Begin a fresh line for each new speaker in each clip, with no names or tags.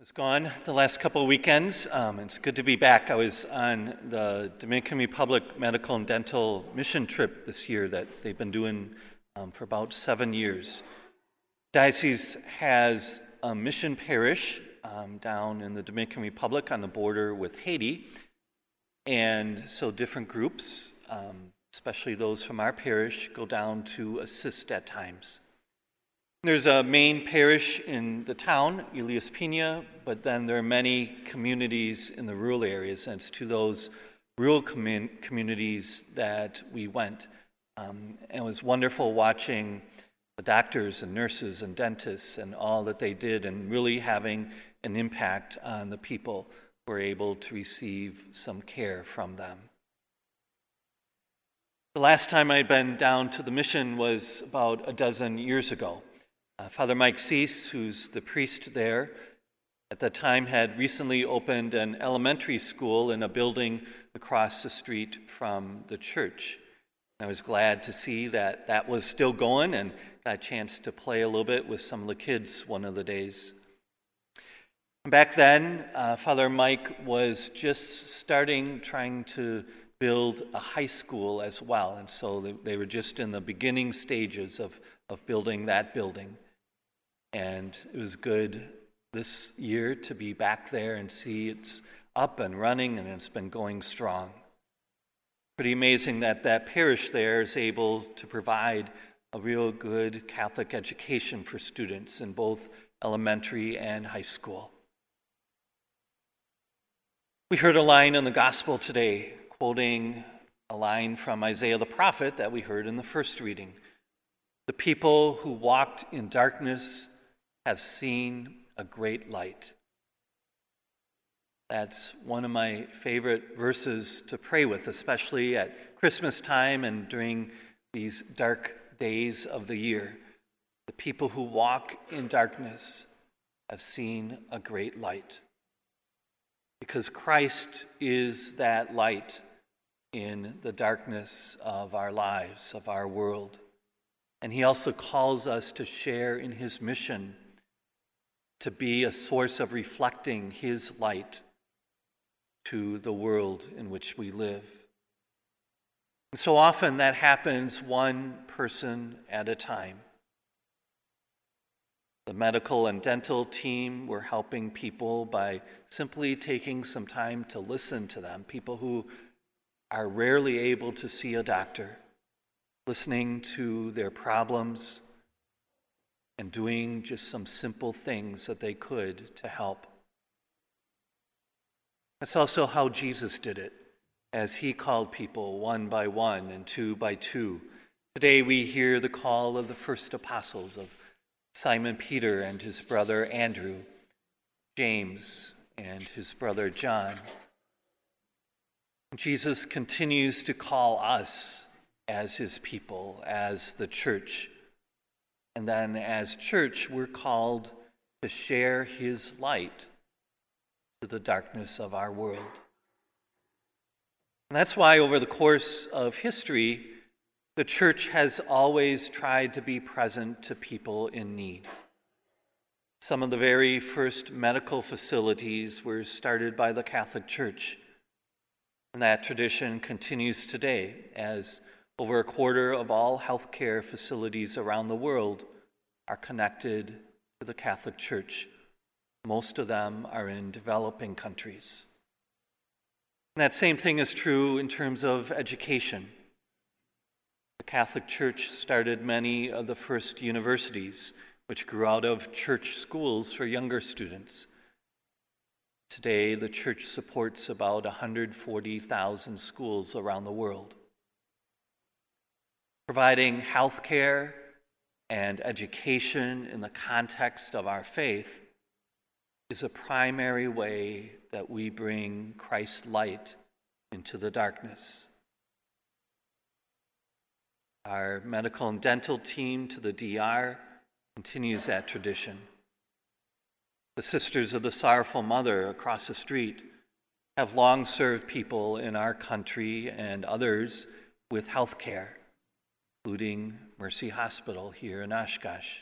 was gone the last couple of weekends. Um, it's good to be back. I was on the Dominican Republic medical and dental mission trip this year that they've been doing um, for about seven years. Diocese has a mission parish um, down in the Dominican Republic on the border with Haiti. And so different groups, um, especially those from our parish, go down to assist at times. There's a main parish in the town, Elias Pina, but then there are many communities in the rural areas, and it's to those rural commun- communities that we went. Um, and it was wonderful watching the doctors and nurses and dentists and all that they did, and really having an impact on the people who were able to receive some care from them. The last time I'd been down to the mission was about a dozen years ago. Uh, Father Mike Cease, who's the priest there, at the time had recently opened an elementary school in a building across the street from the church. I was glad to see that that was still going and got a chance to play a little bit with some of the kids one of the days. Back then, uh, Father Mike was just starting trying to build a high school as well, and so they, they were just in the beginning stages of, of building that building. And it was good this year to be back there and see it's up and running and it's been going strong. Pretty amazing that that parish there is able to provide a real good Catholic education for students in both elementary and high school. We heard a line in the gospel today quoting a line from Isaiah the prophet that we heard in the first reading. The people who walked in darkness have seen a great light. That's one of my favorite verses to pray with, especially at Christmas time and during these dark days of the year. The people who walk in darkness have seen a great light. Because Christ is that light in the darkness of our lives, of our world. And he also calls us to share in his mission to be a source of reflecting His light to the world in which we live. And so often that happens one person at a time. The medical and dental team were helping people by simply taking some time to listen to them, people who are rarely able to see a doctor, listening to their problems, and doing just some simple things that they could to help. That's also how Jesus did it, as he called people one by one and two by two. Today we hear the call of the first apostles of Simon Peter and his brother Andrew, James and his brother John. Jesus continues to call us as his people, as the church and then as church, we're called to share his light to the darkness of our world. And that's why, over the course of history, the church has always tried to be present to people in need. Some of the very first medical facilities were started by the Catholic Church. And that tradition continues today as over a quarter of all healthcare facilities around the world are connected to the Catholic Church. Most of them are in developing countries. And that same thing is true in terms of education. The Catholic Church started many of the first universities, which grew out of church schools for younger students. Today, the church supports about 140,000 schools around the world providing health care and education in the context of our faith is a primary way that we bring Christ's light into the darkness. Our medical and dental team to the DR continues that tradition. The Sisters of the Sorrowful Mother across the street have long served people in our country and others with health care including Mercy Hospital here in Oshkosh.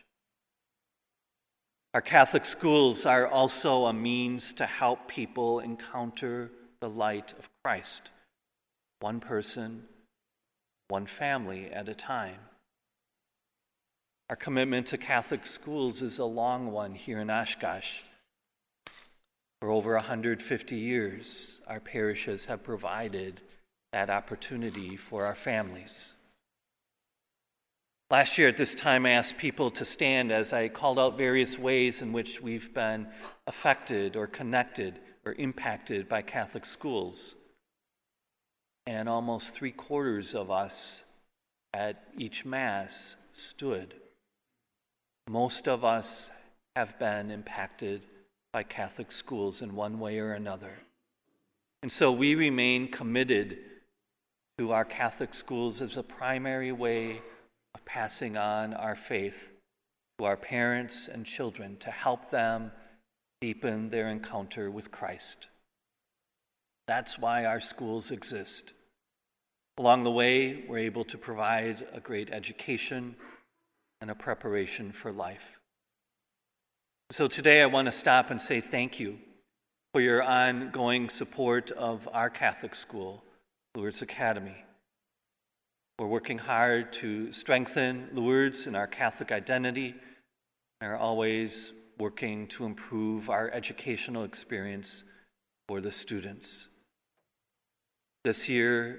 Our Catholic schools are also a means to help people encounter the light of Christ, one person, one family at a time. Our commitment to Catholic schools is a long one here in Oshkosh. For over 150 years, our parishes have provided that opportunity for our families. Last year at this time, I asked people to stand as I called out various ways in which we've been affected or connected or impacted by Catholic schools. And almost three quarters of us at each Mass stood. Most of us have been impacted by Catholic schools in one way or another. And so we remain committed to our Catholic schools as a primary way of passing on our faith to our parents and children to help them deepen their encounter with Christ. That's why our schools exist. Along the way, we're able to provide a great education and a preparation for life. So today, I want to stop and say thank you for your ongoing support of our Catholic school, Lourdes Academy. We're working hard to strengthen the words in our Catholic identity and are always working to improve our educational experience for the students. This year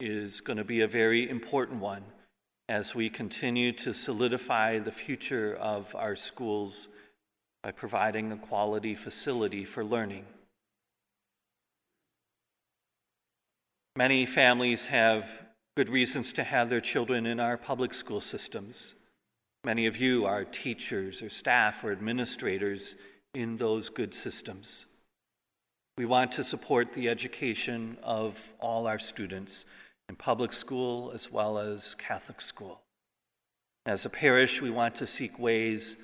is going to be a very important one as we continue to solidify the future of our schools by providing a quality facility for learning. Many families have good reasons to have their children in our public school systems. Many of you are teachers or staff or administrators in those good systems. We want to support the education of all our students in public school as well as Catholic school. As a parish, we want to seek ways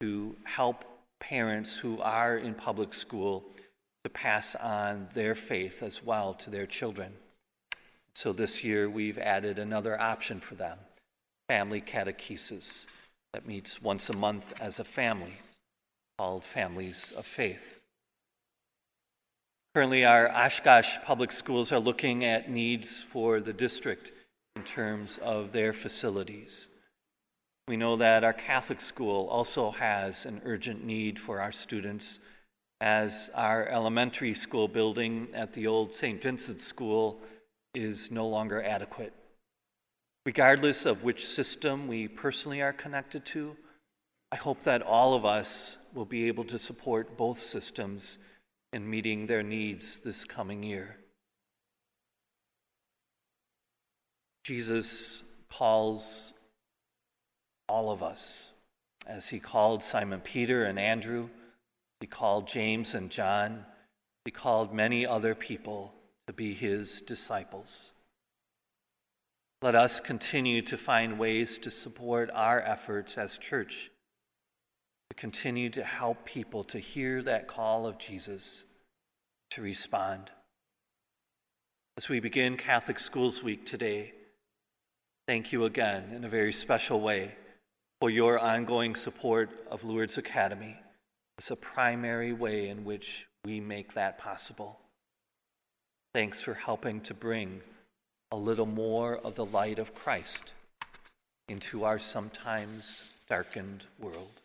to help parents who are in public school to pass on their faith as well to their children. So this year we've added another option for them family catechesis that meets once a month as a family called Families of Faith. Currently, our Oshkosh public schools are looking at needs for the district in terms of their facilities. We know that our Catholic school also has an urgent need for our students, as our elementary school building at the old St. Vincent School is no longer adequate. Regardless of which system we personally are connected to, I hope that all of us will be able to support both systems in meeting their needs this coming year. Jesus calls all of us, as he called Simon Peter and Andrew, he called James and John, he called many other people to be his disciples. Let us continue to find ways to support our efforts as church, to continue to help people to hear that call of Jesus, to respond. As we begin Catholic Schools Week today, thank you again in a very special way for your ongoing support of Lourdes Academy. It's a primary way in which we make that possible. Thanks for helping to bring a little more of the light of Christ into our sometimes darkened world.